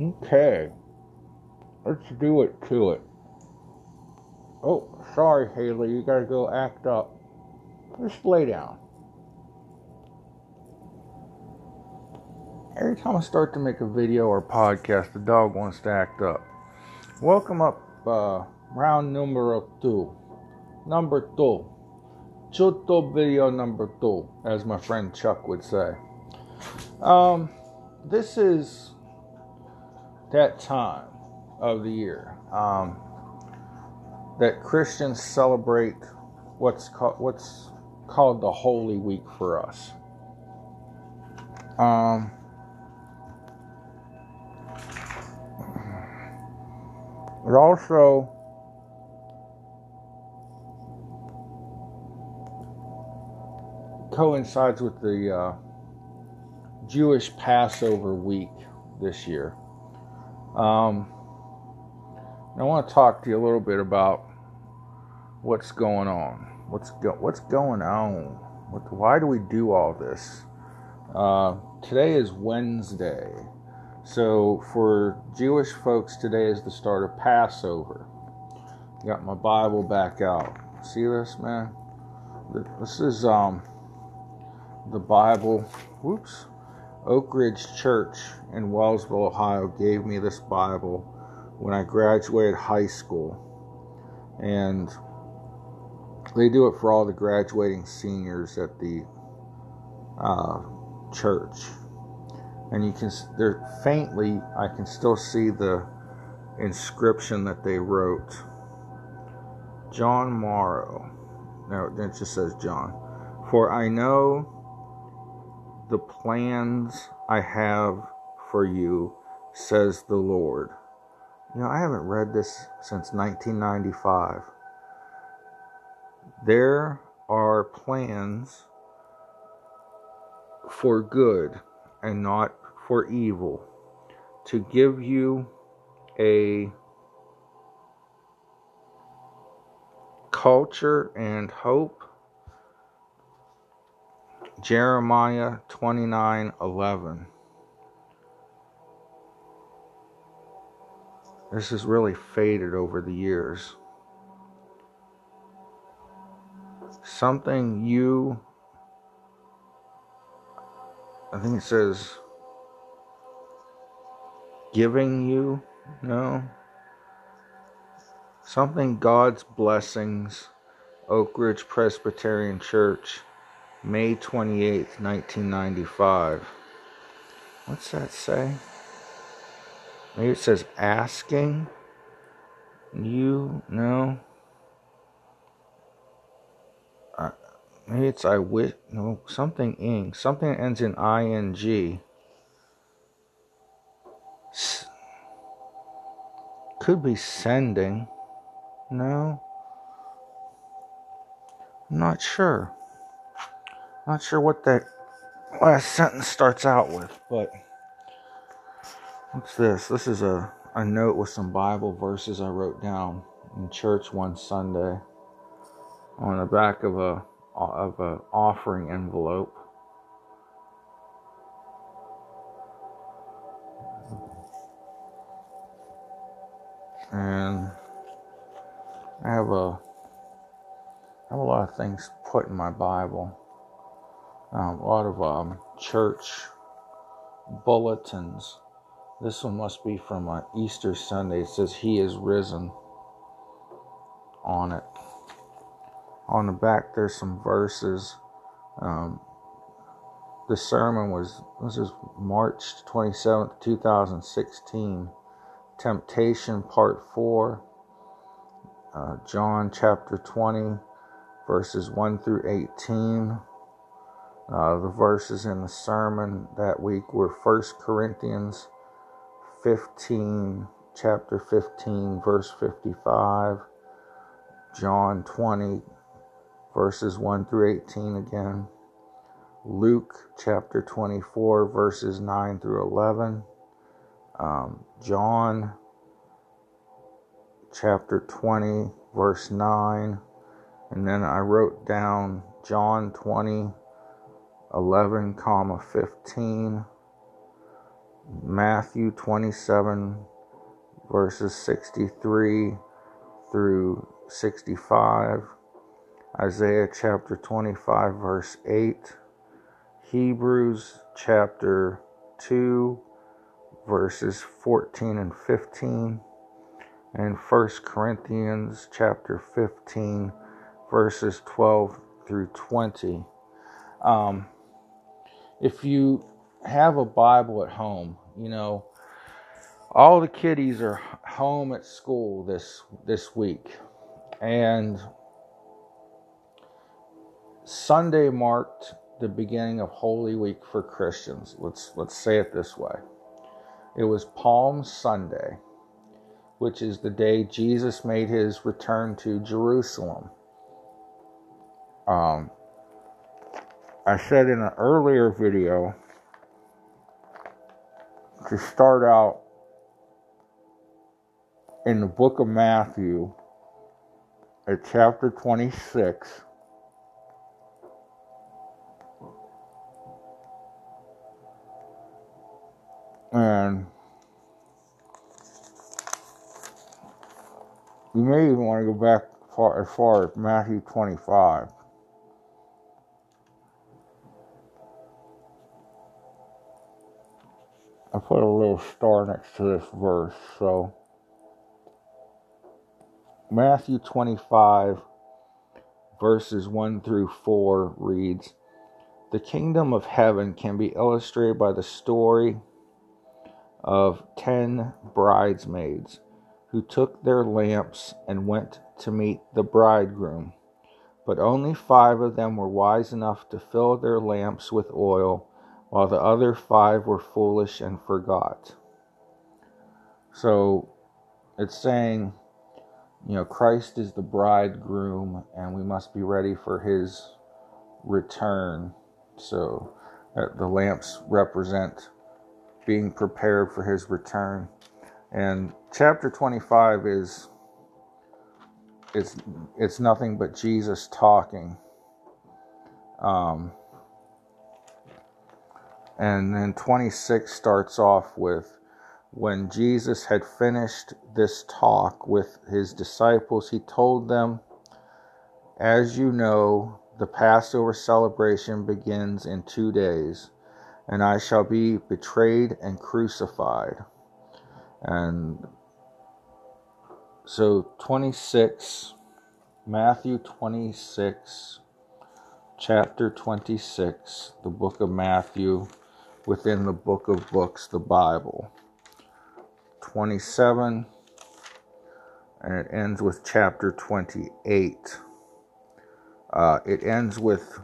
Okay. Let's do it to it. Oh, sorry, Haley. You gotta go act up. Just lay down. Every time I start to make a video or podcast, the dog wants to act up. Welcome up, uh, round number two. Number two. Chuto video number two, as my friend Chuck would say. Um, this is that time of the year um, that Christians celebrate what's called what's called the Holy Week for us. Um, it also coincides with the uh, Jewish Passover week this year. Um, I want to talk to you a little bit about what's going on. What's go- what's going on? What, why do we do all this? Uh, today is Wednesday, so for Jewish folks, today is the start of Passover. Got my Bible back out. See this, man? This is um the Bible. Whoops Oak Ridge Church in Wellsville, Ohio, gave me this Bible when I graduated high school. And they do it for all the graduating seniors at the uh, church. And you can, they're faintly, I can still see the inscription that they wrote. John Morrow. No, it just says John. For I know the plans I have for you, says the Lord. You know, I haven't read this since 1995. There are plans for good and not for evil to give you a culture and hope Jeremiah 29 11. This has really faded over the years. Something you, I think it says, giving you, no. Something God's blessings, Oak Ridge Presbyterian Church May 28th, 1995. What's that say? Maybe it says asking. You. Uh, maybe it's I wish. No, something ing. Something that ends in ing. S- could be sending. No. I'm not sure. Not sure what that last sentence starts out with, but what's this? This is a, a note with some Bible verses I wrote down in church one Sunday on the back of a of a offering envelope. And I have a I have a lot of things put in my Bible um, a lot of um, church bulletins. This one must be from uh, Easter Sunday. It says, He is risen on it. On the back, there's some verses. Um, the sermon was, this is March 27th, 2016. Temptation, Part 4. Uh, John chapter 20, verses 1 through 18. Uh, the verses in the sermon that week were 1 Corinthians 15, chapter 15, verse 55, John 20, verses 1 through 18 again, Luke chapter 24, verses 9 through 11, um, John chapter 20, verse 9, and then I wrote down John 20 11 comma 15 Matthew 27, verses 63 through 65, Isaiah chapter 25, verse 8, Hebrews chapter 2, verses 14 and 15, and 1 Corinthians chapter 15, verses 12 through 20. Um, if you have a Bible at home, you know, all the kiddies are home at school this this week, and Sunday marked the beginning of Holy Week for Christians. Let's let's say it this way. It was Palm Sunday, which is the day Jesus made his return to Jerusalem. Um, I said in an earlier video to start out in the book of Matthew at chapter 26. And you may even want to go back far, as far as Matthew 25. I put a little star next to this verse, so Matthew 25, verses 1 through 4 reads The kingdom of heaven can be illustrated by the story of ten bridesmaids who took their lamps and went to meet the bridegroom. But only five of them were wise enough to fill their lamps with oil, while the other five were foolish and forgot. So it's saying you know, Christ is the bridegroom, and we must be ready for his return. So the lamps represent being prepared for his return. And chapter 25 is it's it's nothing but Jesus talking. Um, and then 26 starts off with when Jesus had finished this talk with his disciples, he told them, As you know, the Passover celebration begins in two days, and I shall be betrayed and crucified. And so, 26, Matthew 26, chapter 26, the book of Matthew, within the book of books, the Bible. 27, and it ends with chapter 28. Uh, it ends with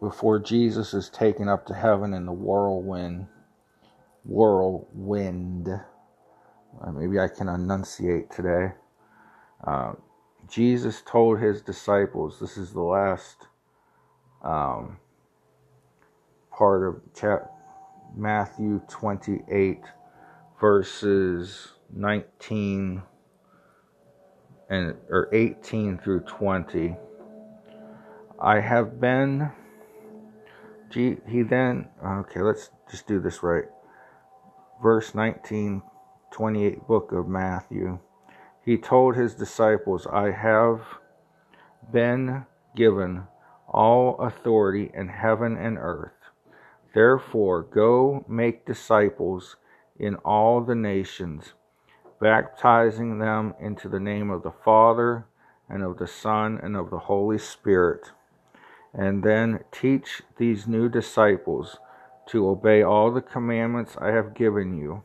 before Jesus is taken up to heaven in the whirlwind. Whirlwind. Uh, maybe I can enunciate today. Uh, Jesus told his disciples, this is the last um, part of Matthew 28 verses 19 and or 18 through 20 I have been he then okay let's just do this right. Verse 19 28 book of Matthew. He told his disciples I have been given all authority in heaven and earth therefore go make disciples in all the nations, baptizing them into the name of the Father and of the Son and of the Holy Spirit. And then teach these new disciples to obey all the commandments I have given you.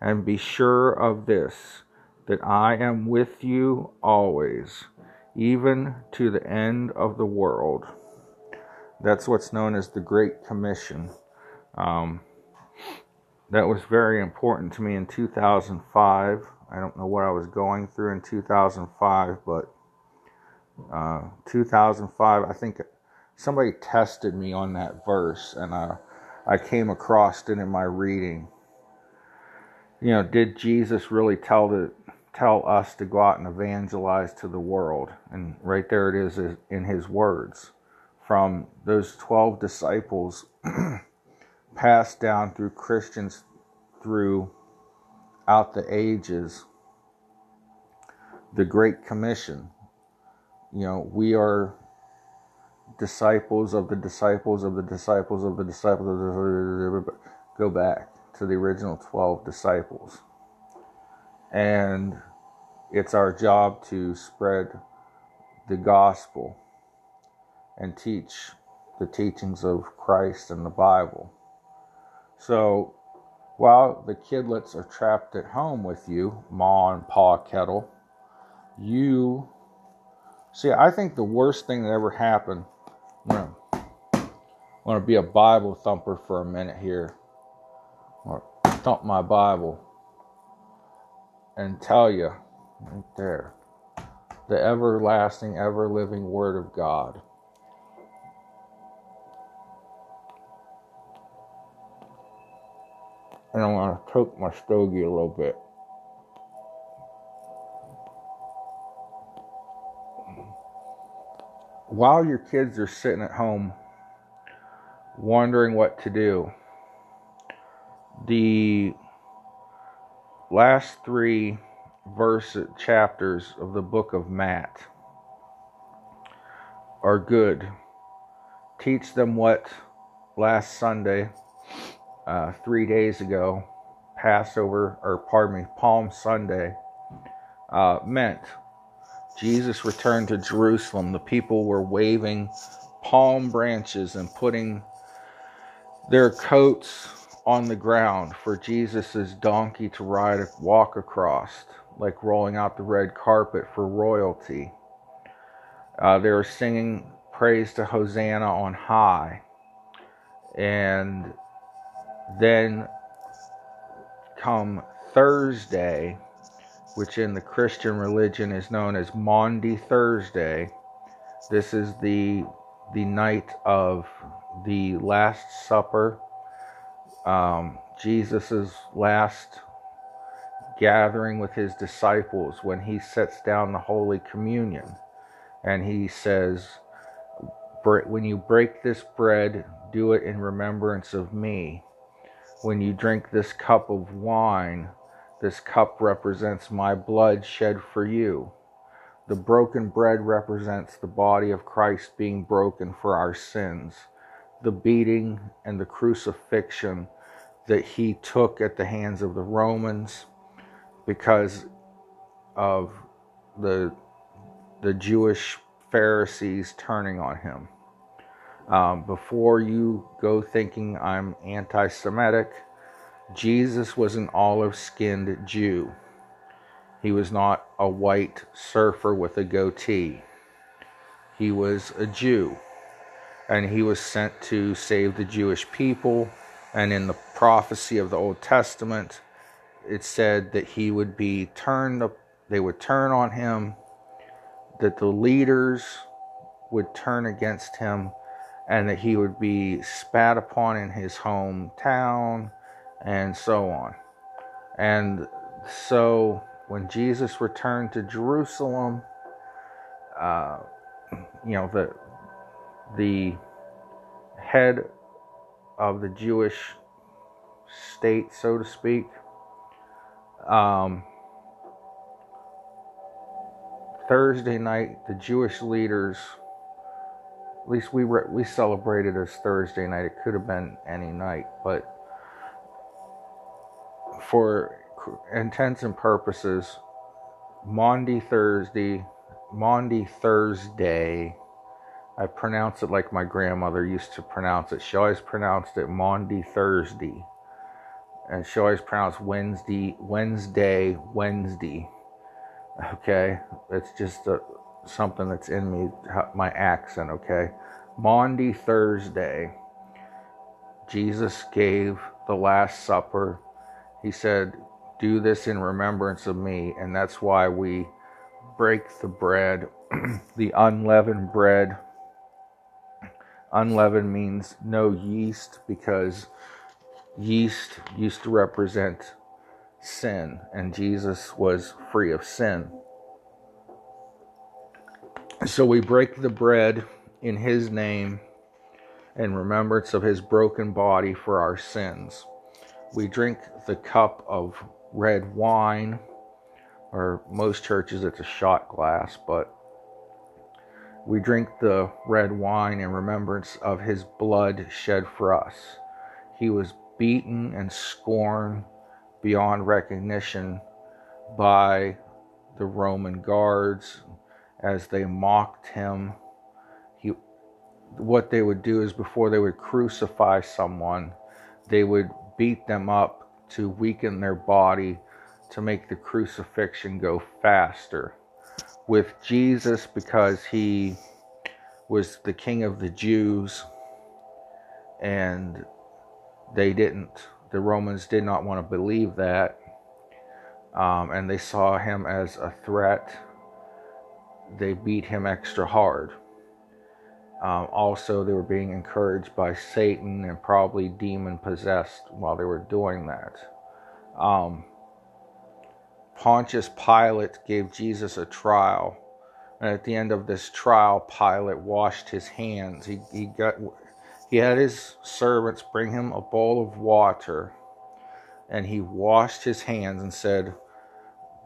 And be sure of this, that I am with you always, even to the end of the world. That's what's known as the Great Commission. Um, that was very important to me in 2005. I don't know what I was going through in 2005, but uh, 2005, I think somebody tested me on that verse, and uh, I came across it in my reading. You know, did Jesus really tell the tell us to go out and evangelize to the world? And right there it is in his words from those 12 disciples passed down through Christians throughout the ages. The Great Commission. You know, we are disciples of the disciples of the disciples of the disciples of the go back to the original 12 disciples. And it's our job to spread the gospel and teach the teachings of Christ and the Bible. So while the kidlets are trapped at home with you, Ma and Pa Kettle, you see, I think the worst thing that ever happened. I'm going to be a Bible thumper for a minute here. Or thump my Bible and tell you right there the everlasting, ever living Word of God. And I want to poke my stogie a little bit. While your kids are sitting at home wondering what to do, the last three verse chapters of the book of Matt are good. Teach them what last Sunday, uh, three days ago, Passover, or pardon me, Palm Sunday, uh, meant. Jesus returned to Jerusalem. The people were waving palm branches and putting their coats on the ground for Jesus' donkey to ride, walk across like rolling out the red carpet for royalty. Uh, they were singing praise to Hosanna on high. And then come Thursday, which in the Christian religion is known as Maundy Thursday. This is the the night of the Last Supper, um, Jesus's last gathering with his disciples when he sets down the Holy Communion. And he says, When you break this bread, do it in remembrance of me. When you drink this cup of wine, this cup represents my blood shed for you. The broken bread represents the body of Christ being broken for our sins. The beating and the crucifixion that he took at the hands of the Romans because of the the Jewish Pharisees turning on him. Um, before you go thinking I'm anti Semitic, Jesus was an olive skinned Jew. He was not a white surfer with a goatee. He was a Jew. And he was sent to save the Jewish people. And in the prophecy of the Old Testament, it said that he would be turned up, they would turn on him that the leaders would turn against him and that he would be spat upon in his hometown and so on. And so when jesus returned to jerusalem uh, you know the the head of the jewish state so to speak um, Thursday night, the Jewish leaders, at least we re- we celebrated as Thursday night. It could have been any night, but for intents and purposes, Maundy Thursday, Maundy Thursday. I pronounce it like my grandmother used to pronounce it. She always pronounced it Maundy Thursday and she always pronounced Wednesday, Wednesday, Wednesday. Okay, it's just a, something that's in me, my accent. Okay, Maundy Thursday. Jesus gave the Last Supper. He said, "Do this in remembrance of me," and that's why we break the bread, the unleavened bread. Unleavened means no yeast because yeast used to represent sin, and Jesus was free of sin. So we break the bread in his name in remembrance of his broken body for our sins. We drink the cup of red wine, or most churches it's a shot glass, but we drink the red wine in remembrance of his blood shed for us. He was beaten and scorned beyond recognition by the Roman guards as they mocked him. He, what they would do is before they would crucify someone, they would beat them up to weaken their body to make the crucifixion go faster. With Jesus, because he was the king of the Jews and they didn't, the Romans did not want to believe that. Um, and they saw him as a threat. They beat him extra hard. Um, also, they were being encouraged by Satan and probably demon possessed while they were doing that. Um, Pontius Pilate gave Jesus a trial. And at the end of this trial, Pilate washed his hands. He, he, got, he had his servants bring him a bowl of water, and he washed his hands and said,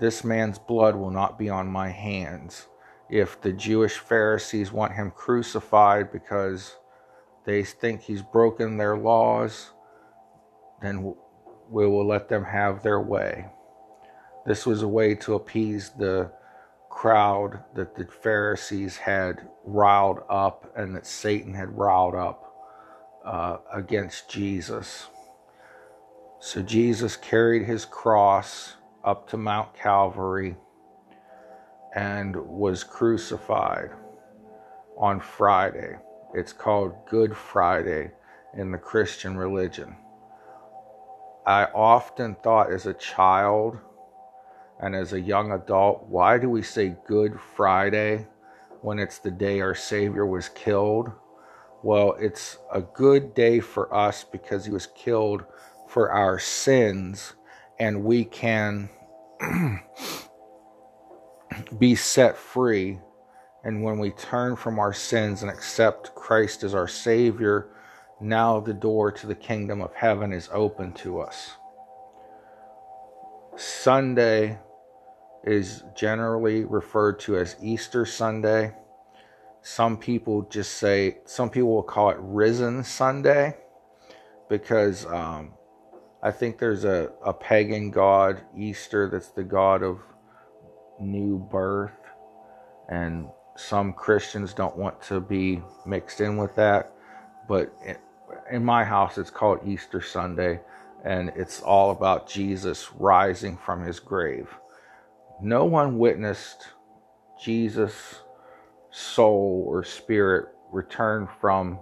This man's blood will not be on my hands if the Jewish Pharisees want him crucified because they think he's broken their laws, then we will let them have their way. This was a way to appease the crowd that the Pharisees had riled up and that Satan had riled up uh, against Jesus. So Jesus carried his cross up to Mount Calvary and was crucified on Friday. It's called Good Friday in the Christian religion. I often thought as a child and as a young adult, why do we say Good Friday when it's the day our Savior was killed? Well, it's a good day for us because he was killed for our sins, and we can be set free. And when we turn from our sins and accept Christ as our Savior, now the door to the kingdom of heaven is open to us. Sunday is generally referred to as Easter Sunday. Some people just say, some people will call it Risen Sunday because um, I think there's a, a pagan god, Easter, that's the god of new birth, and some Christians don't want to be mixed in with that. But in my house, it's called Easter Sunday, and it's all about Jesus rising from his grave. No one witnessed Jesus' soul or spirit return from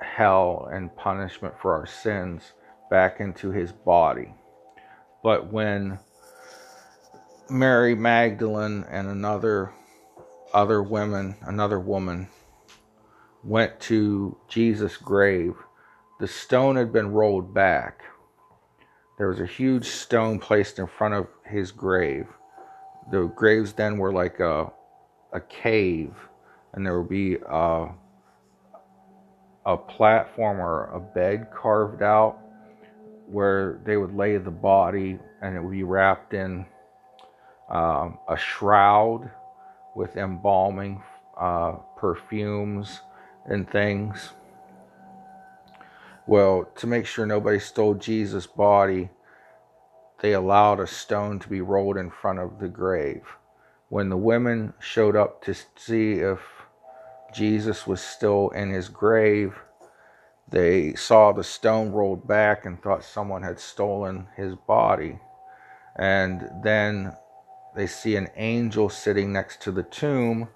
hell and punishment for our sins back into his body. But when Mary Magdalene and another other women, another woman went to Jesus' grave, the stone had been rolled back. There was a huge stone placed in front of his grave. The graves then were like a a cave, and there would be a, a platform or a bed carved out where they would lay the body, and it would be wrapped in um, a shroud with embalming uh, perfumes and things. Well, to make sure nobody stole Jesus' body, they allowed a stone to be rolled in front of the grave. When the women showed up to see if Jesus was still in his grave, they saw the stone rolled back and thought someone had stolen his body. And then they see an angel sitting next to the tomb,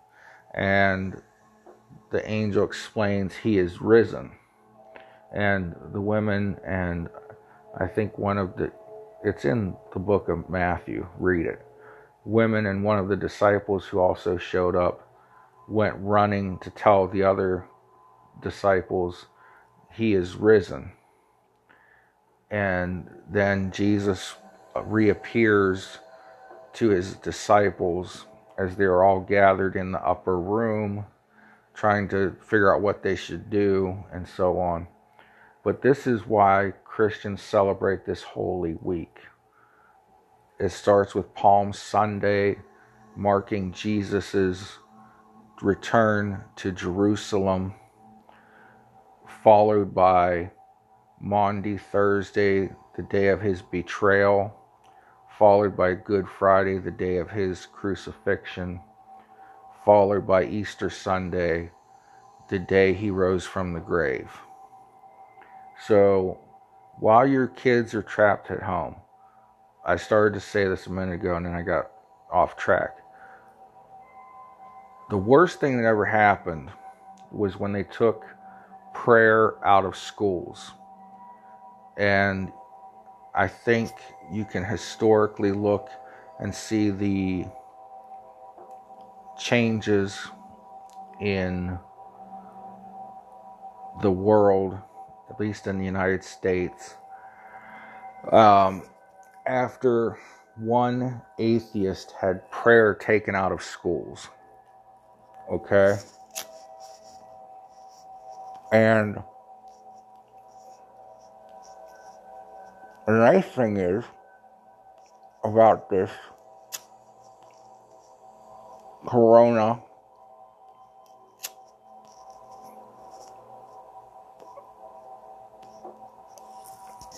and the angel explains he is risen. And the women, and I think one of the, it's in the book of Matthew, read it. Women and one of the disciples who also showed up went running to tell the other disciples he is risen. And then Jesus reappears to his disciples as they're all gathered in the upper room trying to figure out what they should do and so on. But this is why Christians celebrate this holy week. It starts with Palm Sunday, marking Jesus' return to Jerusalem, followed by Maundy Thursday, the day of his betrayal, followed by Good Friday, the day of his crucifixion, followed by Easter Sunday, the day he rose from the grave. So while your kids are trapped at home, I started to say this a minute ago and then I got off track. The worst thing that ever happened was when they took prayer out of schools. And I think you can historically look and see the changes in the world at least in the United States, um, after one atheist had prayer taken out of schools. Okay? And the nice thing is about this corona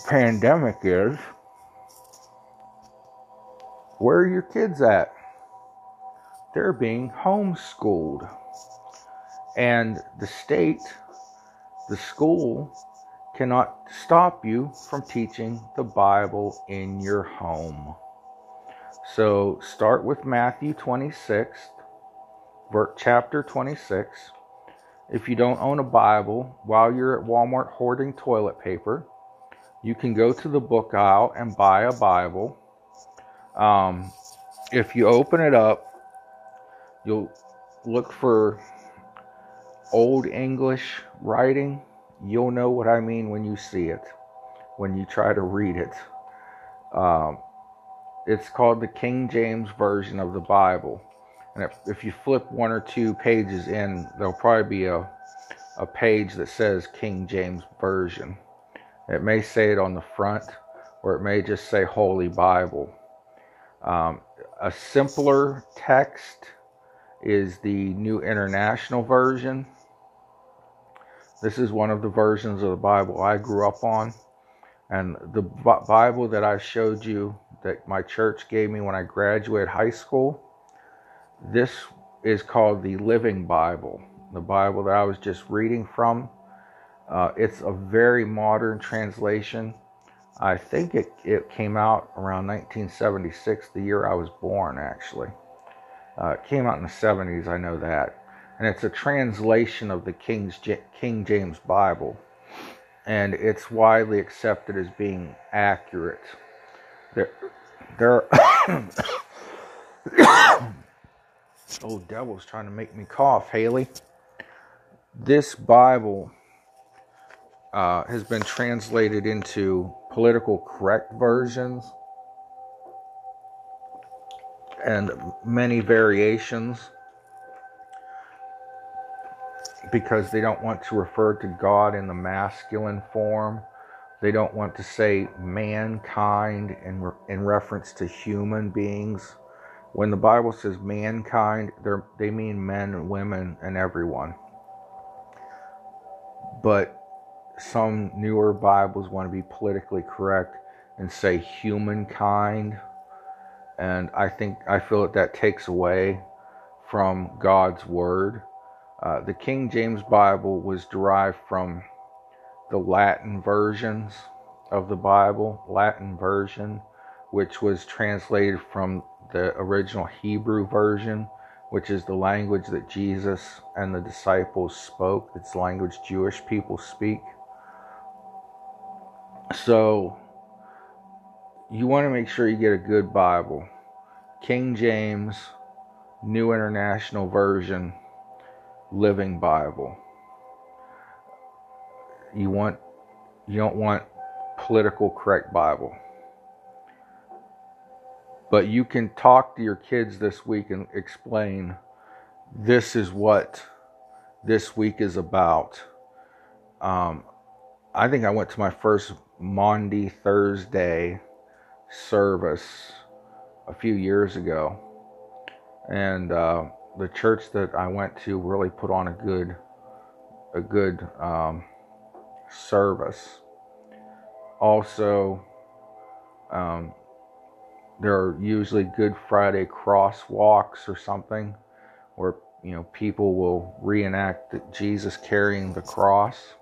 pandemic is where are your kids at? They're being homeschooled. And the state, the school, cannot stop you from teaching the Bible in your home. So start with Matthew 26, chapter 26. If you don't own a Bible, while you're at Walmart hoarding toilet paper, you can go to the book aisle and buy a Bible. Um, if you open it up, you'll look for Old English writing. You'll know what I mean when you see it, when you try to read it. Um, it's called the King James Version of the Bible. And if, if you flip one or two pages in, there'll probably be a, a page that says King James Version. It may say it on the front, or it may just say Holy Bible. Um, a simpler text is the New International Version. This is one of the versions of the Bible I grew up on. And the Bible that I showed you that my church gave me when I graduated high school, this is called the Living Bible, the Bible that I was just reading from. Uh, it's a very modern translation. I think it, it came out around 1976, the year I was born, actually. Uh, it came out in the 70s, I know that. And it's a translation of the King's, King James Bible. And it's widely accepted as being accurate. There, there oh, devil's trying to make me cough, Haley. This Bible uh, has been translated into political correct versions and many variations because they don't want to refer to God in the masculine form. They don't want to say mankind in, in reference to human beings. When the Bible says mankind, they mean men and women and everyone. But some newer Bibles want to be politically correct and say humankind. And I think, I feel that that takes away from God's Word. Uh, the King James Bible was derived from the Latin versions of the Bible, Latin version, which was translated from the original Hebrew version, which is the language that Jesus and the disciples spoke. It's language Jewish people speak. So you want to make sure you get a good Bible. King James, New International Version, Living Bible. You want you don't want political correct Bible. But you can talk to your kids this week and explain this is what this week is about. Um, I think I went to my first Maundy Thursday service a few years ago, and uh, the church that I went to really put on a good a good um, service. Also, um, there are usually Good Friday crosswalks or something where you know people will reenact Jesus carrying the cross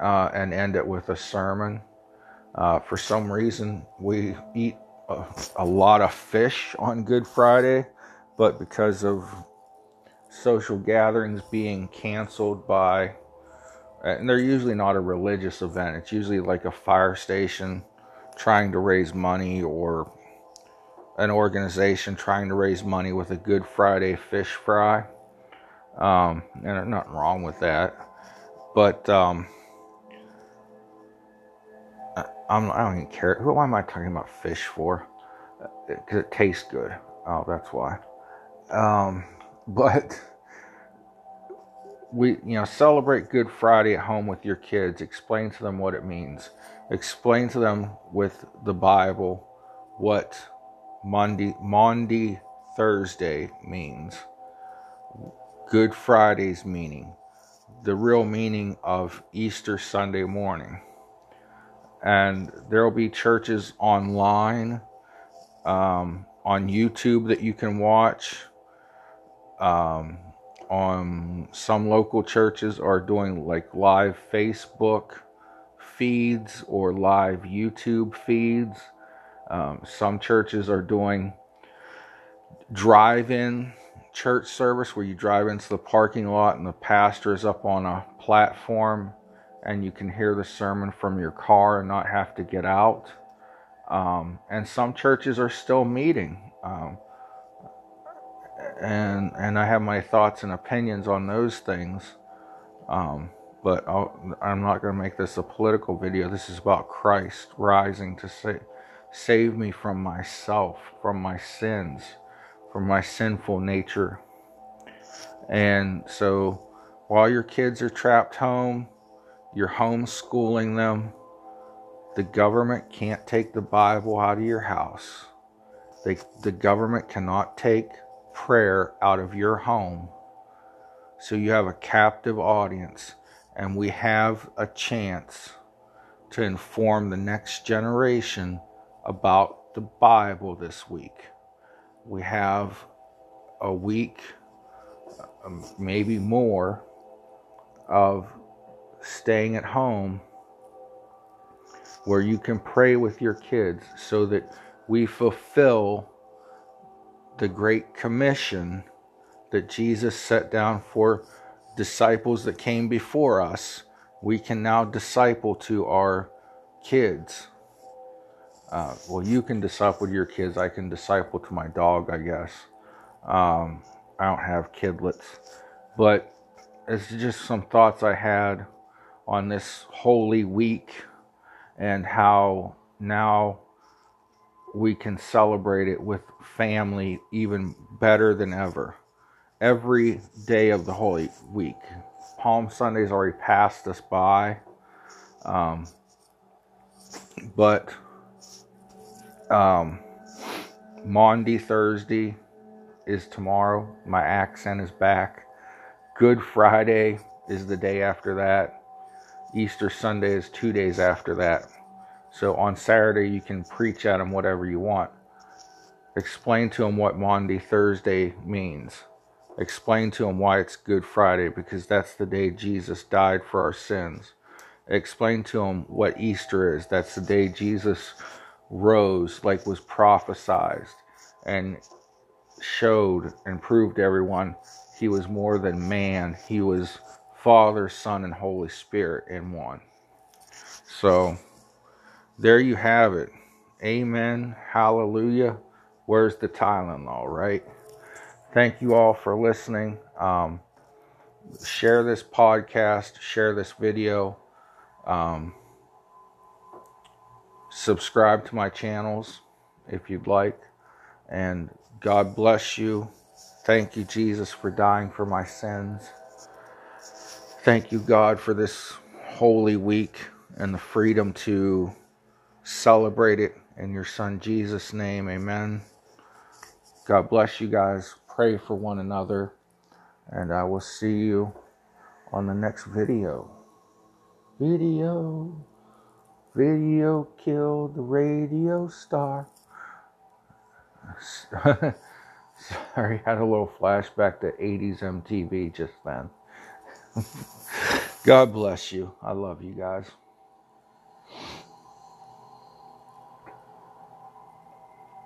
uh, and end it with a sermon. Uh, for some reason, we eat a, a lot of fish on Good Friday, but because of social gatherings being canceled by, and they're usually not a religious event, it's usually like a fire station trying to raise money or an organization trying to raise money with a Good Friday fish fry. Um, and there's nothing wrong with that. But um, I'm, I don't even care. Why am I talking about fish for? Because uh, it tastes good. Oh, that's why. Um, but we, you know, celebrate Good Friday at home with your kids. Explain to them what it means. Explain to them with the Bible what Monday, Maundy Thursday means, Good Friday's meaning, the real meaning of Easter Sunday morning. And there will be churches online, um, on YouTube that you can watch. Um, on some local churches are doing like live Facebook feeds or live YouTube feeds um, some churches are doing drive in church service where you drive into the parking lot and the pastor is up on a platform and you can hear the sermon from your car and not have to get out. Um, and some churches are still meeting. Um, and and I have my thoughts and opinions on those things. Um, but i am not going to make this a political video. This is about Christ rising to say, Save me from myself, from my sins, from my sinful nature. And so while your kids are trapped home, you're homeschooling them, the government can't take the Bible out of your house. They, the government cannot take prayer out of your home. So you have a captive audience, and we have a chance to inform the next generation about the Bible this week. We have a week, um, maybe more, of staying at home where you can pray with your kids so that we fulfill the Great Commission that Jesus set down for disciples that came before us. We can now disciple to our kids. Uh, well, you can disciple your kids. I can disciple to my dog, I guess. Um, I don't have kidlets. But it's just some thoughts I had on this holy week and how now we can celebrate it with family even better than ever. Every day of the Holy Week. Palm Sunday's already passed us by. Um, but um, Maundy Thursday is tomorrow. My accent is back. Good Friday is the day after that. Easter Sunday is two days after that. So on Saturday, you can preach at them whatever you want. Explain to them what Maundy Thursday means. Explain to them why it's Good Friday because that's the day Jesus died for our sins. Explain to them what Easter is. That's the day Jesus rose like was prophesied and showed and proved to everyone he was more than man. He was Father, Son, and Holy Spirit in one. So there you have it. Amen. Hallelujah. Where's the Tylenol, right? Thank you all for listening. Um, share this podcast, share this video. Um, subscribe to my channels if you'd like. And God bless you. Thank you, Jesus, for dying for my sins. Thank you, God, for this holy week and the freedom to celebrate it in your Son Jesus' name. Amen. God bless you guys. Pray for one another. And I will see you on the next video. Video. Video killed the radio star. Sorry, had a little flashback to 80s MTV just then. God bless you. I love you guys.